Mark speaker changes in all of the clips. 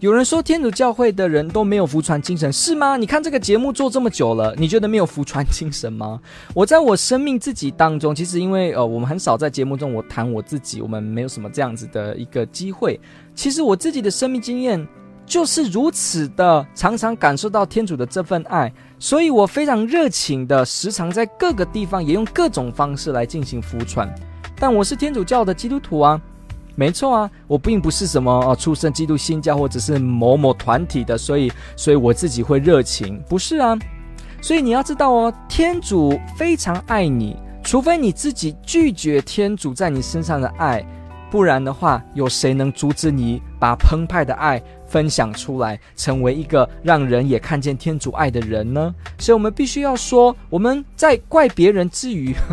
Speaker 1: 有人说天主教会的人都没有福传精神，是吗？你看这个节目做这么久了，你觉得没有福传精神吗？我在我生命自己当中，其实因为呃，我们很少在节目中我谈我自己，我们没有什么这样子的一个机会。其实我自己的生命经验就是如此的，常常感受到天主的这份爱，所以我非常热情的，时常在各个地方也用各种方式来进行福传。但我是天主教的基督徒啊。没错啊，我并不是什么呃出生基督新教或者是某某团体的，所以所以我自己会热情，不是啊。所以你要知道哦，天主非常爱你，除非你自己拒绝天主在你身上的爱，不然的话，有谁能阻止你把澎湃的爱分享出来，成为一个让人也看见天主爱的人呢？所以我们必须要说，我们在怪别人之余。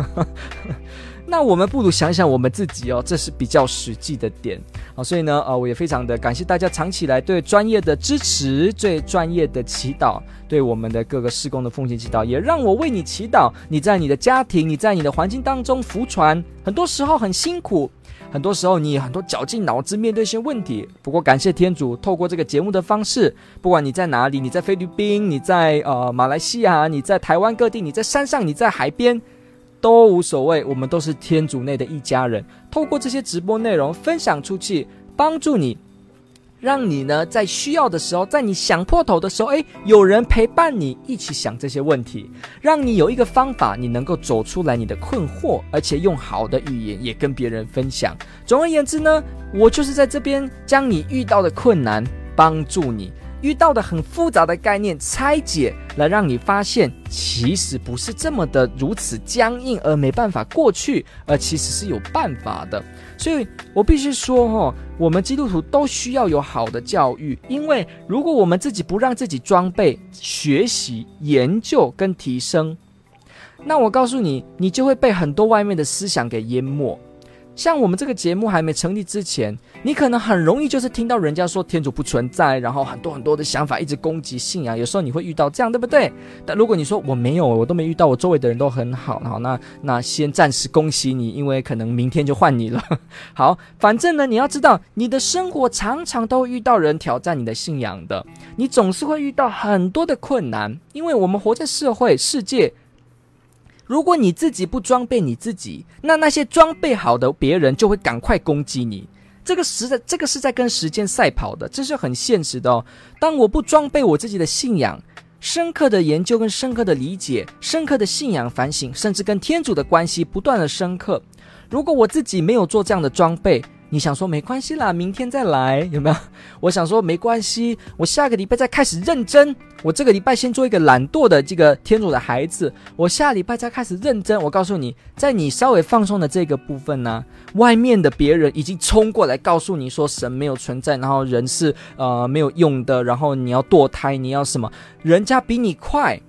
Speaker 1: 那我们不如想想我们自己哦，这是比较实际的点啊。所以呢，呃，我也非常的感谢大家长期以来对专业的支持，最专业的祈祷，对我们的各个事工的奉献祈祷，也让我为你祈祷。你在你的家庭，你在你的环境当中福传，很多时候很辛苦，很多时候你很多绞尽脑汁面对一些问题。不过感谢天主，透过这个节目的方式，不管你在哪里，你在菲律宾，你在呃马来西亚，你在台湾各地，你在山上，你在海边。都无所谓，我们都是天主内的一家人。透过这些直播内容分享出去，帮助你，让你呢在需要的时候，在你想破头的时候，诶，有人陪伴你一起想这些问题，让你有一个方法，你能够走出来你的困惑，而且用好的语言也跟别人分享。总而言之呢，我就是在这边将你遇到的困难帮助你。遇到的很复杂的概念拆解，来让你发现，其实不是这么的如此僵硬而没办法过去，而其实是有办法的。所以我必须说，哦，我们基督徒都需要有好的教育，因为如果我们自己不让自己装备、学习、研究跟提升，那我告诉你，你就会被很多外面的思想给淹没。像我们这个节目还没成立之前，你可能很容易就是听到人家说天主不存在，然后很多很多的想法一直攻击信仰。有时候你会遇到这样，对不对？但如果你说我没有，我都没遇到，我周围的人都很好，好，那那先暂时恭喜你，因为可能明天就换你了。好，反正呢，你要知道，你的生活常常都会遇到人挑战你的信仰的，你总是会遇到很多的困难，因为我们活在社会世界。如果你自己不装备你自己，那那些装备好的别人就会赶快攻击你。这个实在，这个是在跟时间赛跑的，这是很现实的哦。当我不装备我自己的信仰，深刻的研究跟深刻的理解，深刻的信仰反省，甚至跟天主的关系不断的深刻，如果我自己没有做这样的装备，你想说没关系啦，明天再来有没有？我想说没关系，我下个礼拜再开始认真。我这个礼拜先做一个懒惰的这个天主的孩子，我下礼拜再开始认真。我告诉你，在你稍微放松的这个部分呢，外面的别人已经冲过来告诉你说神没有存在，然后人是呃没有用的，然后你要堕胎，你要什么？人家比你快，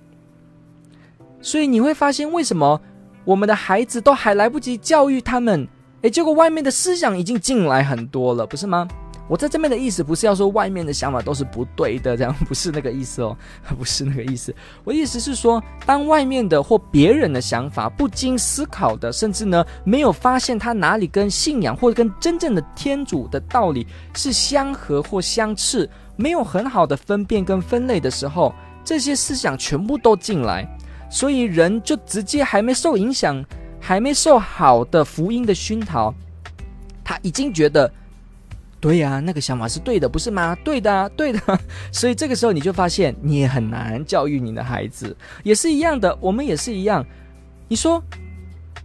Speaker 1: 所以你会发现为什么我们的孩子都还来不及教育他们。诶，结果外面的思想已经进来很多了，不是吗？我在这边的意思不是要说外面的想法都是不对的，这样不是那个意思哦，不是那个意思。我意思是说，当外面的或别人的想法不经思考的，甚至呢没有发现他哪里跟信仰或者跟真正的天主的道理是相合或相斥，没有很好的分辨跟分类的时候，这些思想全部都进来，所以人就直接还没受影响。还没受好的福音的熏陶，他已经觉得，对呀，那个想法是对的，不是吗？对的，对的。所以这个时候你就发现，你也很难教育你的孩子，也是一样的，我们也是一样。你说，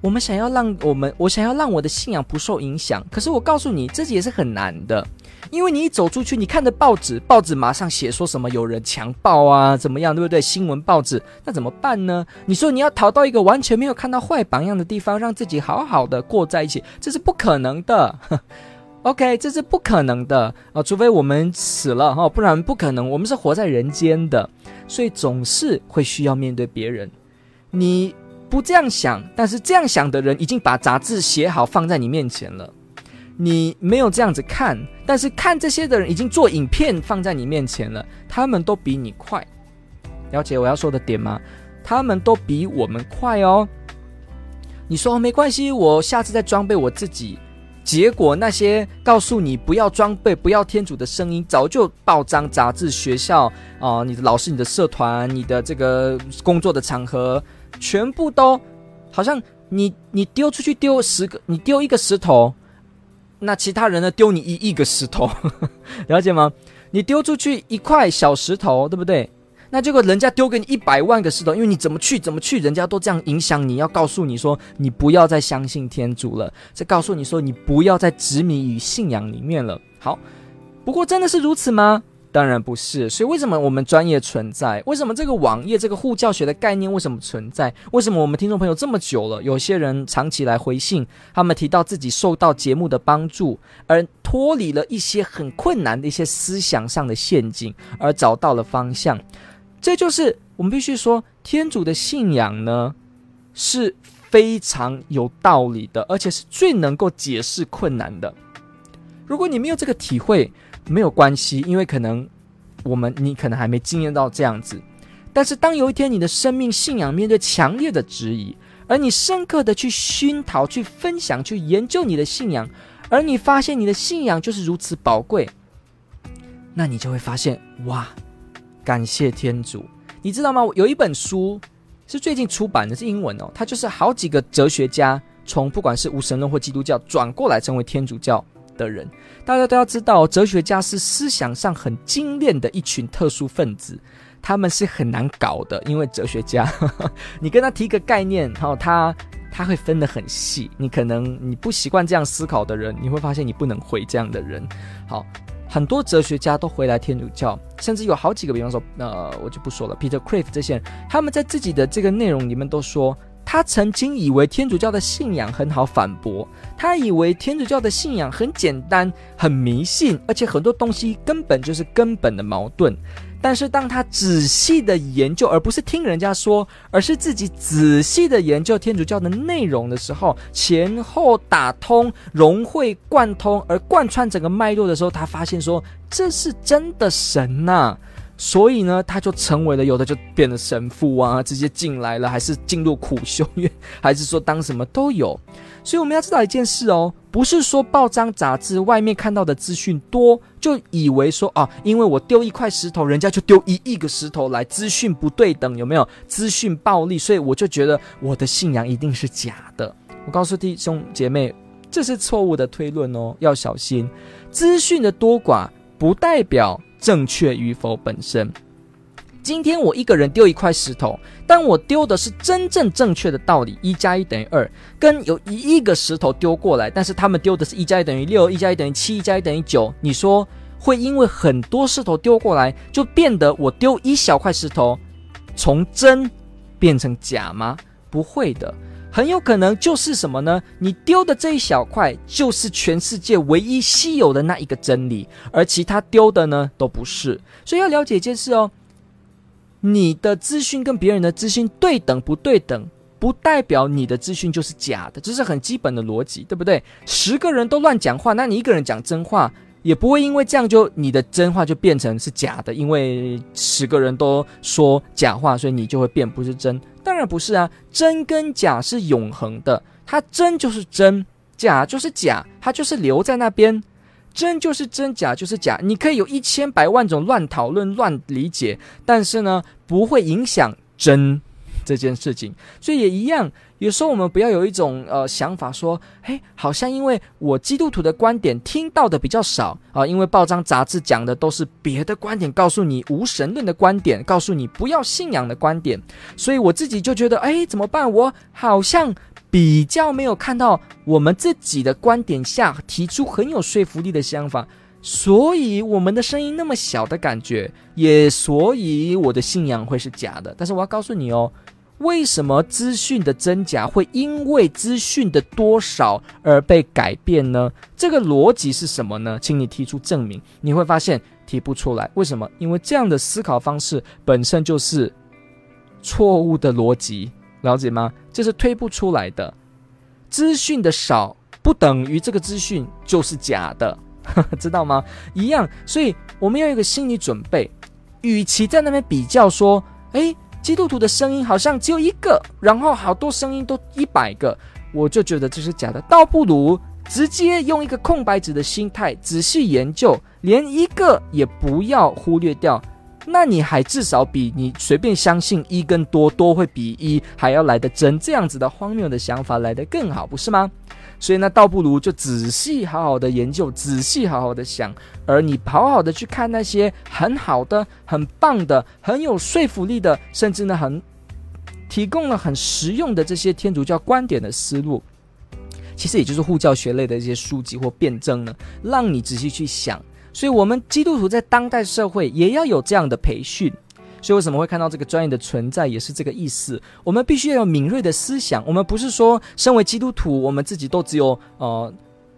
Speaker 1: 我们想要让我们，我想要让我的信仰不受影响，可是我告诉你，这也是很难的。因为你一走出去，你看着报纸，报纸马上写说什么有人强暴啊，怎么样，对不对？新闻报纸，那怎么办呢？你说你要逃到一个完全没有看到坏榜样的地方，让自己好好的过在一起，这是不可能的。OK，这是不可能的啊，除非我们死了哈，不然不可能。我们是活在人间的，所以总是会需要面对别人。你不这样想，但是这样想的人已经把杂志写好放在你面前了。你没有这样子看，但是看这些的人已经做影片放在你面前了，他们都比你快。了解我要说的点吗？他们都比我们快哦。你说没关系，我下次再装备我自己。结果那些告诉你不要装备、不要天主的声音，早就报章杂志、学校啊、你的老师、你的社团、你的这个工作的场合，全部都好像你你丢出去丢十个，你丢一个石头，那其他人呢丢你一亿个石头，了解吗？你丢出去一块小石头，对不对？那结果人家丢给你一百万个石头，因为你怎么去怎么去，人家都这样影响你，要告诉你说你不要再相信天主了，再告诉你说你不要再执迷于信仰里面了。好，不过真的是如此吗？当然不是。所以为什么我们专业存在？为什么这个网页这个护教学的概念为什么存在？为什么我们听众朋友这么久了，有些人长期来回信，他们提到自己受到节目的帮助，而脱离了一些很困难的一些思想上的陷阱，而找到了方向。这就是我们必须说，天主的信仰呢，是非常有道理的，而且是最能够解释困难的。如果你没有这个体会，没有关系，因为可能我们你可能还没经验到这样子。但是当有一天你的生命信仰面对强烈的质疑，而你深刻的去熏陶、去分享、去研究你的信仰，而你发现你的信仰就是如此宝贵，那你就会发现，哇！感谢天主，你知道吗？有一本书是最近出版的，是英文哦。它就是好几个哲学家从不管是无神论或基督教转过来成为天主教的人。大家都要知道，哲学家是思想上很精炼的一群特殊分子，他们是很难搞的，因为哲学家，你跟他提个概念，然后他他会分得很细。你可能你不习惯这样思考的人，你会发现你不能回这样的人。好。很多哲学家都回来天主教，甚至有好几个，比方说，呃，我就不说了，Peter Crave 这些人，他们在自己的这个内容里面都说，他曾经以为天主教的信仰很好反驳，他以为天主教的信仰很简单、很迷信，而且很多东西根本就是根本的矛盾。但是当他仔细的研究，而不是听人家说，而是自己仔细的研究天主教的内容的时候，前后打通、融会贯通，而贯穿整个脉络的时候，他发现说，这是真的神呐、所以呢，他就成为了有的就变了神父啊，直接进来了，还是进入苦修院，还是说当什么都有。所以我们要知道一件事哦，不是说报章杂志外面看到的资讯多，就以为说啊，因为我丢一块石头，人家就丢一亿个石头来，资讯不对等，有没有？资讯暴力，所以我就觉得我的信仰一定是假的。我告诉弟兄姐妹，这是错误的推论哦，要小心。资讯的多寡不代表正确与否本身。今天我一个人丢一块石头，但我丢的是真正正确的道理，一加一等于二，跟有一亿个石头丢过来，但是他们丢的是一加一等于六，一加一等于七，一加一等于九。你说会因为很多石头丢过来，就变得我丢一小块石头，从真变成假吗？不会的，很有可能就是什么呢？你丢的这一小块就是全世界唯一稀有的那一个真理，而其他丢的呢都不是。所以要了解一件事哦。你的资讯跟别人的资讯对等不对等，不代表你的资讯就是假的，这是很基本的逻辑，对不对？十个人都乱讲话，那你一个人讲真话，也不会因为这样就你的真话就变成是假的，因为十个人都说假话，所以你就会变不是真。当然不是啊，真跟假是永恒的，它真就是真，假就是假，它就是留在那边。真就是真，假就是假。你可以有一千百万种乱讨论、乱理解，但是呢，不会影响真这件事情。所以也一样，有时候我们不要有一种呃想法说，嘿，好像因为我基督徒的观点听到的比较少啊，因为报章杂志讲的都是别的观点，告诉你无神论的观点，告诉你不要信仰的观点，所以我自己就觉得，哎，怎么办？我好像。比较没有看到我们自己的观点下提出很有说服力的想法，所以我们的声音那么小的感觉，也所以我的信仰会是假的。但是我要告诉你哦，为什么资讯的真假会因为资讯的多少而被改变呢？这个逻辑是什么呢？请你提出证明。你会发现提不出来。为什么？因为这样的思考方式本身就是错误的逻辑，了解吗？这是推不出来的。资讯的少不等于这个资讯就是假的，知道吗？一样，所以我们要有一个心理准备，与其在那边比较说，诶，基督徒的声音好像只有一个，然后好多声音都一百个，我就觉得这是假的，倒不如。直接用一个空白纸的心态仔细研究，连一个也不要忽略掉，那你还至少比你随便相信一跟多多会比一还要来得真，这样子的荒谬的想法来得更好，不是吗？所以呢，倒不如就仔细好好的研究，仔细好好的想，而你好好的去看那些很好的、很棒的、很有说服力的，甚至呢很提供了很实用的这些天主教观点的思路。其实也就是护教学类的一些书籍或辩证呢，让你仔细去想。所以，我们基督徒在当代社会也要有这样的培训。所以，为什么会看到这个专业的存在，也是这个意思。我们必须要有敏锐的思想。我们不是说，身为基督徒，我们自己都只有呃。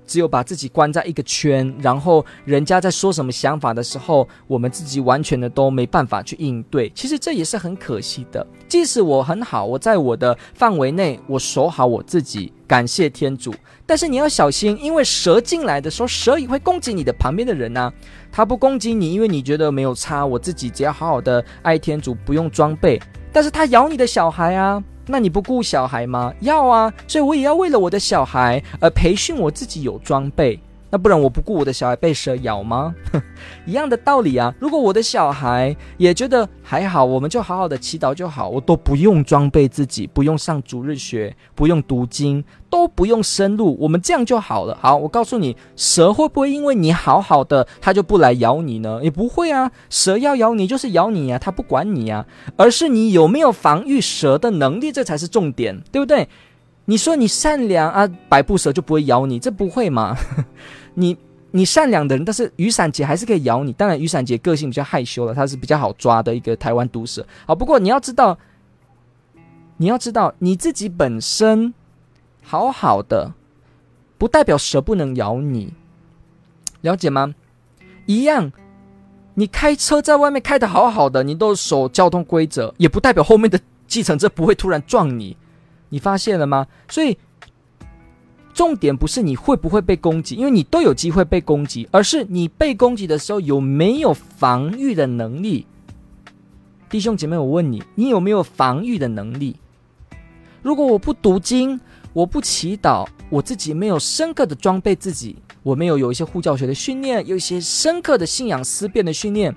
Speaker 1: 只有把自己关在一个圈，然后人家在说什么想法的时候，我们自己完全的都没办法去应对。其实这也是很可惜的。即使我很好，我在我的范围内，我守好我自己，感谢天主。但是你要小心，因为蛇进来的时候，蛇也会攻击你的旁边的人呐。他不攻击你，因为你觉得没有差，我自己只要好好的爱天主，不用装备。但是他咬你的小孩啊。那你不顾小孩吗？要啊，所以我也要为了我的小孩而培训我自己有装备。那不然我不顾我的小孩被蛇咬吗？一样的道理啊。如果我的小孩也觉得还好，我们就好好的祈祷就好，我都不用装备自己，不用上主日学，不用读经，都不用深入，我们这样就好了。好，我告诉你，蛇会不会因为你好好的，它就不来咬你呢？也不会啊。蛇要咬你就是咬你啊，它不管你啊，而是你有没有防御蛇的能力，这才是重点，对不对？你说你善良啊，百步蛇就不会咬你，这不会吗？你你善良的人，但是雨伞姐还是可以咬你。当然，雨伞姐个性比较害羞了，她是比较好抓的一个台湾毒蛇。好，不过你要知道，你要知道你自己本身好好的，不代表蛇不能咬你，了解吗？一样，你开车在外面开的好好的，你都守交通规则，也不代表后面的计程车不会突然撞你。你发现了吗？所以重点不是你会不会被攻击，因为你都有机会被攻击，而是你被攻击的时候有没有防御的能力。弟兄姐妹，我问你，你有没有防御的能力？如果我不读经，我不祈祷，我自己没有深刻的装备自己，我没有有一些护教学的训练，有一些深刻的信仰思辨的训练，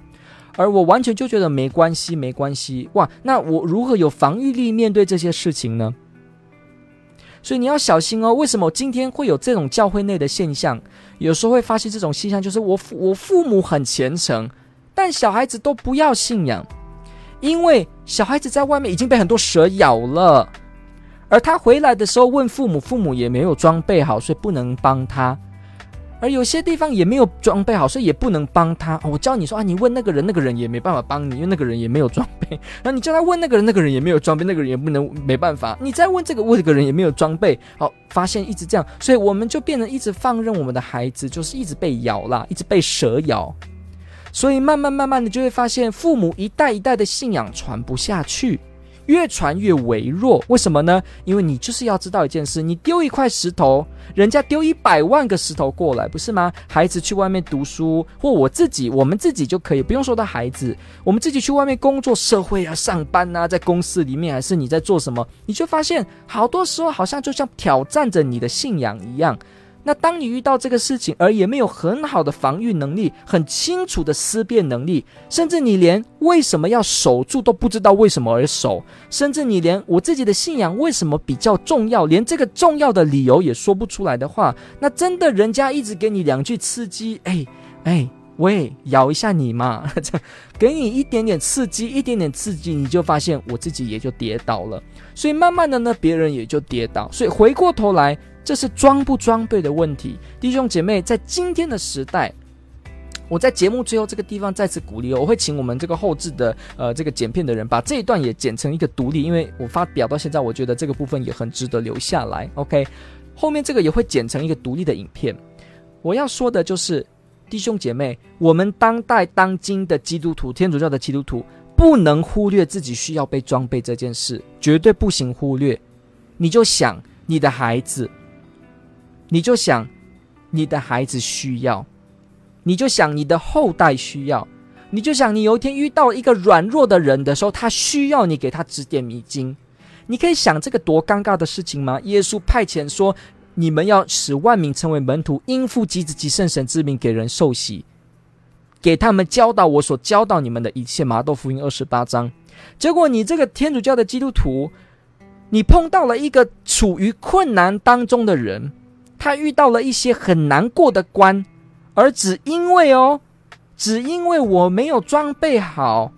Speaker 1: 而我完全就觉得没关系，没关系，哇，那我如何有防御力面对这些事情呢？所以你要小心哦。为什么今天会有这种教会内的现象？有时候会发现这种现象，就是我父我父母很虔诚，但小孩子都不要信仰，因为小孩子在外面已经被很多蛇咬了，而他回来的时候问父母，父母也没有装备好，所以不能帮他。而有些地方也没有装备好，所以也不能帮他。我教你说啊，你问那个人，那个人也没办法帮你，因为那个人也没有装备。然后你叫他问那个人，那个人也没有装备，那个人也不能没办法。你再问这个，问这个人也没有装备。好，发现一直这样，所以我们就变成一直放任我们的孩子，就是一直被咬啦，一直被蛇咬。所以慢慢慢慢的就会发现，父母一代一代的信仰传不下去。越传越微弱，为什么呢？因为你就是要知道一件事：你丢一块石头，人家丢一百万个石头过来，不是吗？孩子去外面读书，或我自己，我们自己就可以不用说到孩子，我们自己去外面工作、社会啊、上班啊，在公司里面，还是你在做什么，你就发现好多时候好像就像挑战着你的信仰一样。那当你遇到这个事情，而也没有很好的防御能力，很清楚的思辨能力，甚至你连为什么要守住都不知道为什么而守，甚至你连我自己的信仰为什么比较重要，连这个重要的理由也说不出来的话，那真的人家一直给你两句刺激，哎哎喂，咬一下你嘛，给你一点点刺激，一点点刺激，你就发现我自己也就跌倒了，所以慢慢的呢，别人也就跌倒，所以回过头来。这是装不装备的问题，弟兄姐妹，在今天的时代，我在节目最后这个地方再次鼓励哦，我会请我们这个后置的呃这个剪片的人把这一段也剪成一个独立，因为我发表到现在，我觉得这个部分也很值得留下来。OK，后面这个也会剪成一个独立的影片。我要说的就是，弟兄姐妹，我们当代当今的基督徒，天主教的基督徒，不能忽略自己需要被装备这件事，绝对不行忽略。你就想你的孩子，你就想你的孩子需要，你就想你的后代需要，你就想你有一天遇到一个软弱的人的时候，他需要你给他指点迷津。你可以想这个多尴尬的事情吗？耶稣派遣说。你们要使万民成为门徒，因父及子及圣神之名给人受洗，给他们教导我所教导你们的一切。马窦福音二十八章。结果你这个天主教的基督徒，你碰到了一个处于困难当中的人，他遇到了一些很难过的关，而只因为哦，只因为我没有装备好，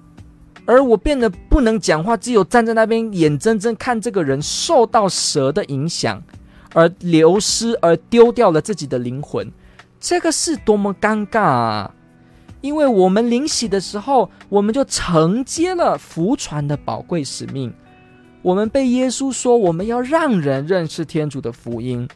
Speaker 1: 而我变得不能讲话，只有站在那边眼睁睁看这个人受到蛇的影响。而流失，而丢掉了自己的灵魂，这个是多么尴尬啊！因为我们临洗的时候，我们就承接了福传的宝贵使命。我们被耶稣说，我们要让人认识天主的福音。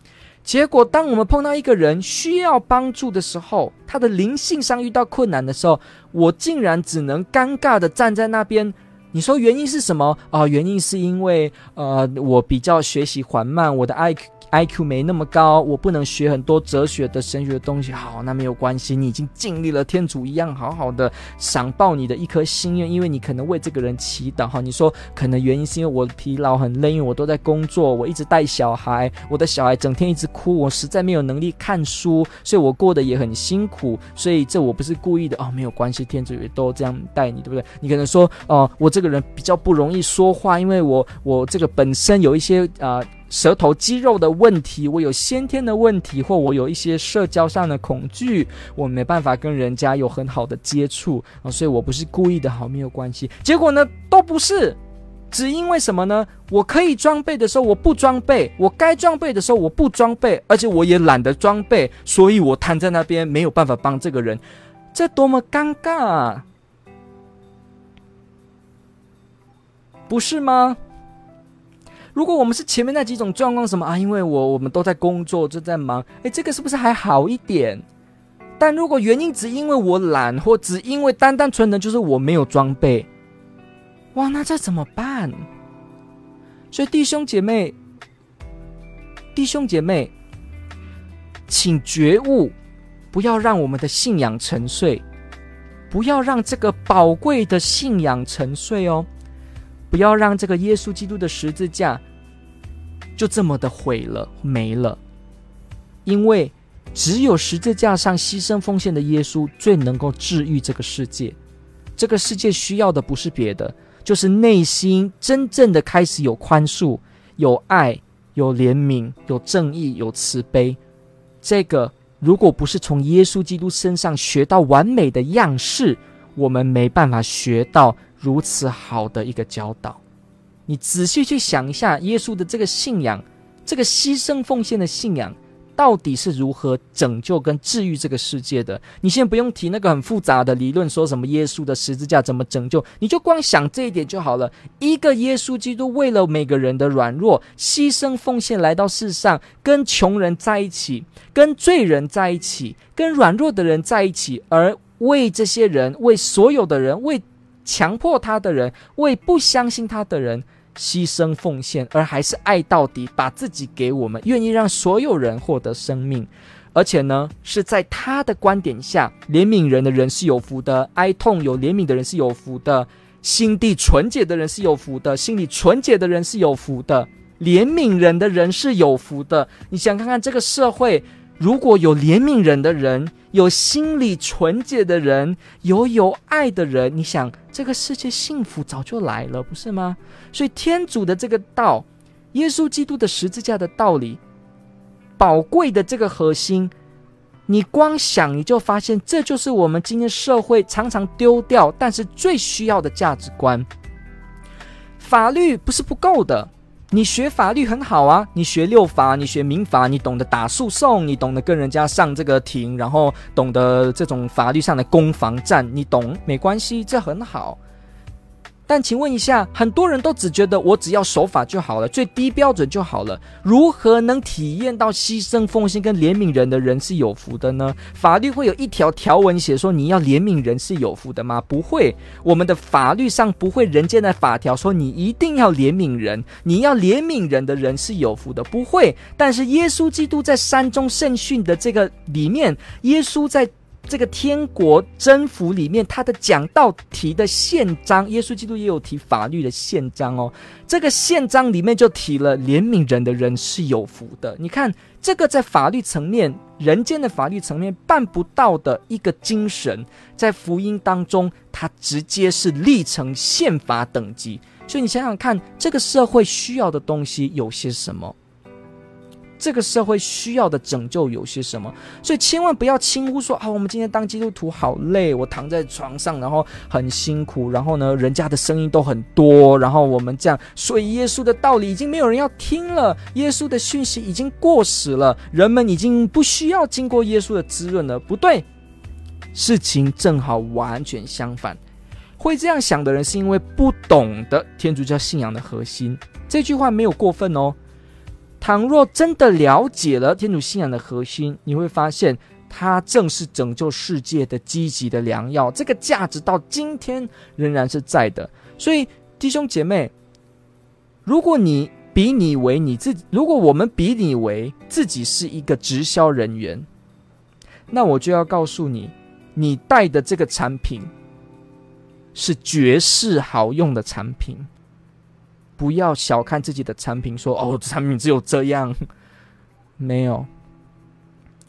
Speaker 1: 结果，当我们碰到一个人需要帮助的时候，他的灵性上遇到困难的时候，我竟然只能尴尬的站在那边。你说原因是什么啊？呃，原因是因为呃，我比较学习缓慢，我的 IQ。IQ 没那么高，我不能学很多哲学的神学的东西。好，那没有关系，你已经尽力了，天主一样好好的赏报你的一颗心愿，因为你可能为这个人祈祷。哈，你说可能原因是因为我疲劳很累，因为我都在工作，我一直带小孩，我的小孩整天一直哭，我实在没有能力看书，所以我过得也很辛苦。所以这我不是故意的哦，没有关系，天主也都这样带你，对不对？你可能说哦、我这个人比较不容易说话，因为我我这个本身有一些啊。舌头肌肉的问题，我有先天的问题，或我有一些社交上的恐惧，我没办法跟人家有很好的接触啊，所以我不是故意的，好，没有关系。结果呢，都不是，只因为什么呢？我可以装备的时候我不装备，我该装备的时候我不装备，而且我也懒得装备，所以我瘫在那边没有办法帮这个人，这多么尴尬啊，不是吗？如果我们是前面那几种状况，什么啊？因为我我们都在工作，正在忙，诶，这个是不是还好一点？但如果原因只因为我懒，或只因为单单纯的就是我没有装备，哇，那这怎么办？所以弟兄姐妹，弟兄姐妹，请觉悟，不要让我们的信仰沉睡，不要让这个宝贵的信仰沉睡哦。不要让这个耶稣基督的十字架就这么的毁了没了，因为只有十字架上牺牲奉献的耶稣最能够治愈这个世界。这个世界需要的不是别的，就是内心真正的开始有宽恕、有爱、有怜悯、有正义、有慈悲。这个如果不是从耶稣基督身上学到完美的样式，我们没办法学到。如此好的一个教导，你仔细去想一下，耶稣的这个信仰，这个牺牲奉献的信仰，到底是如何拯救跟治愈这个世界的？你先不用提那个很复杂的理论，说什么耶稣的十字架怎么拯救，你就光想这一点就好了。一个耶稣基督为了每个人的软弱，牺牲奉献来到世上，跟穷人在一起，跟罪人在一起，跟软弱的人在一起，而为这些人，为所有的人，为。强迫他的人，为不相信他的人牺牲奉献，而还是爱到底，把自己给我们，愿意让所有人获得生命，而且呢，是在他的观点下，怜悯人的人是有福的，哀痛有怜悯的人是有福的，心地纯洁的人是有福的，心里纯洁的人是有福的，怜悯人的人是有福的。你想看看这个社会。如果有怜悯人的人，有心里纯洁的人，有有爱的人，你想这个世界幸福早就来了，不是吗？所以天主的这个道，耶稣基督的十字架的道理，宝贵的这个核心，你光想你就发现，这就是我们今天社会常常丢掉，但是最需要的价值观。法律不是不够的。你学法律很好啊，你学六法，你学民法，你懂得打诉讼，你懂得跟人家上这个庭，然后懂得这种法律上的攻防战，你懂没关系，这很好。但请问一下，很多人都只觉得我只要守法就好了，最低标准就好了，如何能体验到牺牲奉献跟怜悯人的人是有福的呢？法律会有一条条文写说你要怜悯人是有福的吗？不会，我们的法律上不会人间的法条说你一定要怜悯人，你要怜悯人的人是有福的，不会。但是耶稣基督在山中圣训的这个里面，耶稣在。这个天国征服里面，他的讲道提的宪章，耶稣基督也有提法律的宪章哦。这个宪章里面就提了怜悯人的人是有福的。你看，这个在法律层面、人间的法律层面办不到的一个精神，在福音当中，它直接是立成宪法等级。所以你想想看，这个社会需要的东西有些什么？这个社会需要的拯救有些什么？所以千万不要轻忽说啊，我们今天当基督徒好累，我躺在床上，然后很辛苦，然后呢，人家的声音都很多，然后我们这样，所以耶稣的道理已经没有人要听了，耶稣的讯息已经过时了，人们已经不需要经过耶稣的滋润了。不对，事情正好完全相反。会这样想的人是因为不懂得天主教信仰的核心。这句话没有过分哦。倘若真的了解了天主信仰的核心，你会发现它正是拯救世界的积极的良药。这个价值到今天仍然是在的。所以弟兄姐妹，如果你比拟为你自己，如果我们比拟为自己是一个直销人员，那我就要告诉你，你带的这个产品是绝世好用的产品。不要小看自己的产品，说哦，产品只有这样，没有，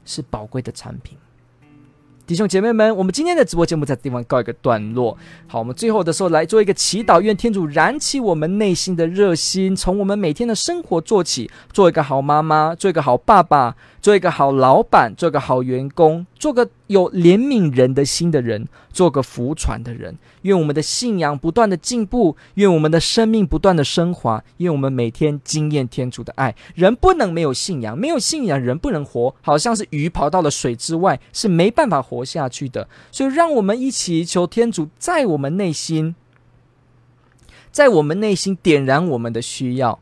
Speaker 1: 是宝贵的产品。弟兄姐妹们，我们今天的直播节目在地方告一个段落。好，我们最后的时候来做一个祈祷，愿天主燃起我们内心的热心，从我们每天的生活做起，做一个好妈妈，做一个好爸爸。做一个好老板，做个好员工，做个有怜悯人的心的人，做个福传的人。愿我们的信仰不断的进步，愿我们的生命不断的升华，愿我们每天经验天主的爱。人不能没有信仰，没有信仰人不能活，好像是鱼跑到了水之外是没办法活下去的。所以，让我们一起求天主在我们内心，在我们内心点燃我们的需要。